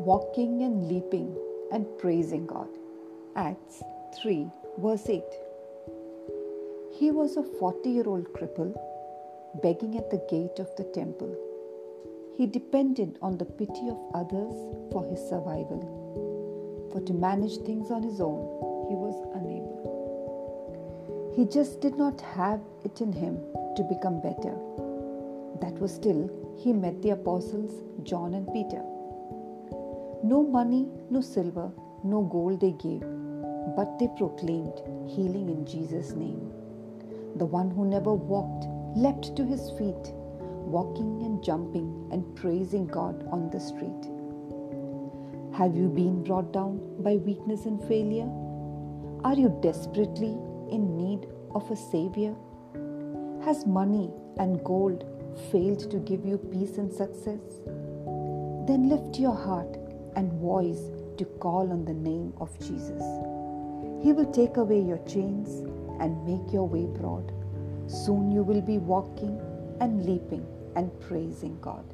walking and leaping and praising God. Acts 3, verse 8. He was a 40 year old cripple begging at the gate of the temple. He depended on the pity of others for his survival. For to manage things on his own, he was unable. He just did not have it in him to become better. That was still, he met the apostles John and Peter. No money, no silver, no gold they gave, but they proclaimed healing in Jesus' name. The one who never walked leapt to his feet, walking and jumping and praising God on the street. Have you been brought down by weakness and failure? Are you desperately in need of a Savior? Has money and gold failed to give you peace and success? Then lift your heart and voice to call on the name of Jesus. He will take away your chains and make your way broad. Soon you will be walking and leaping and praising God.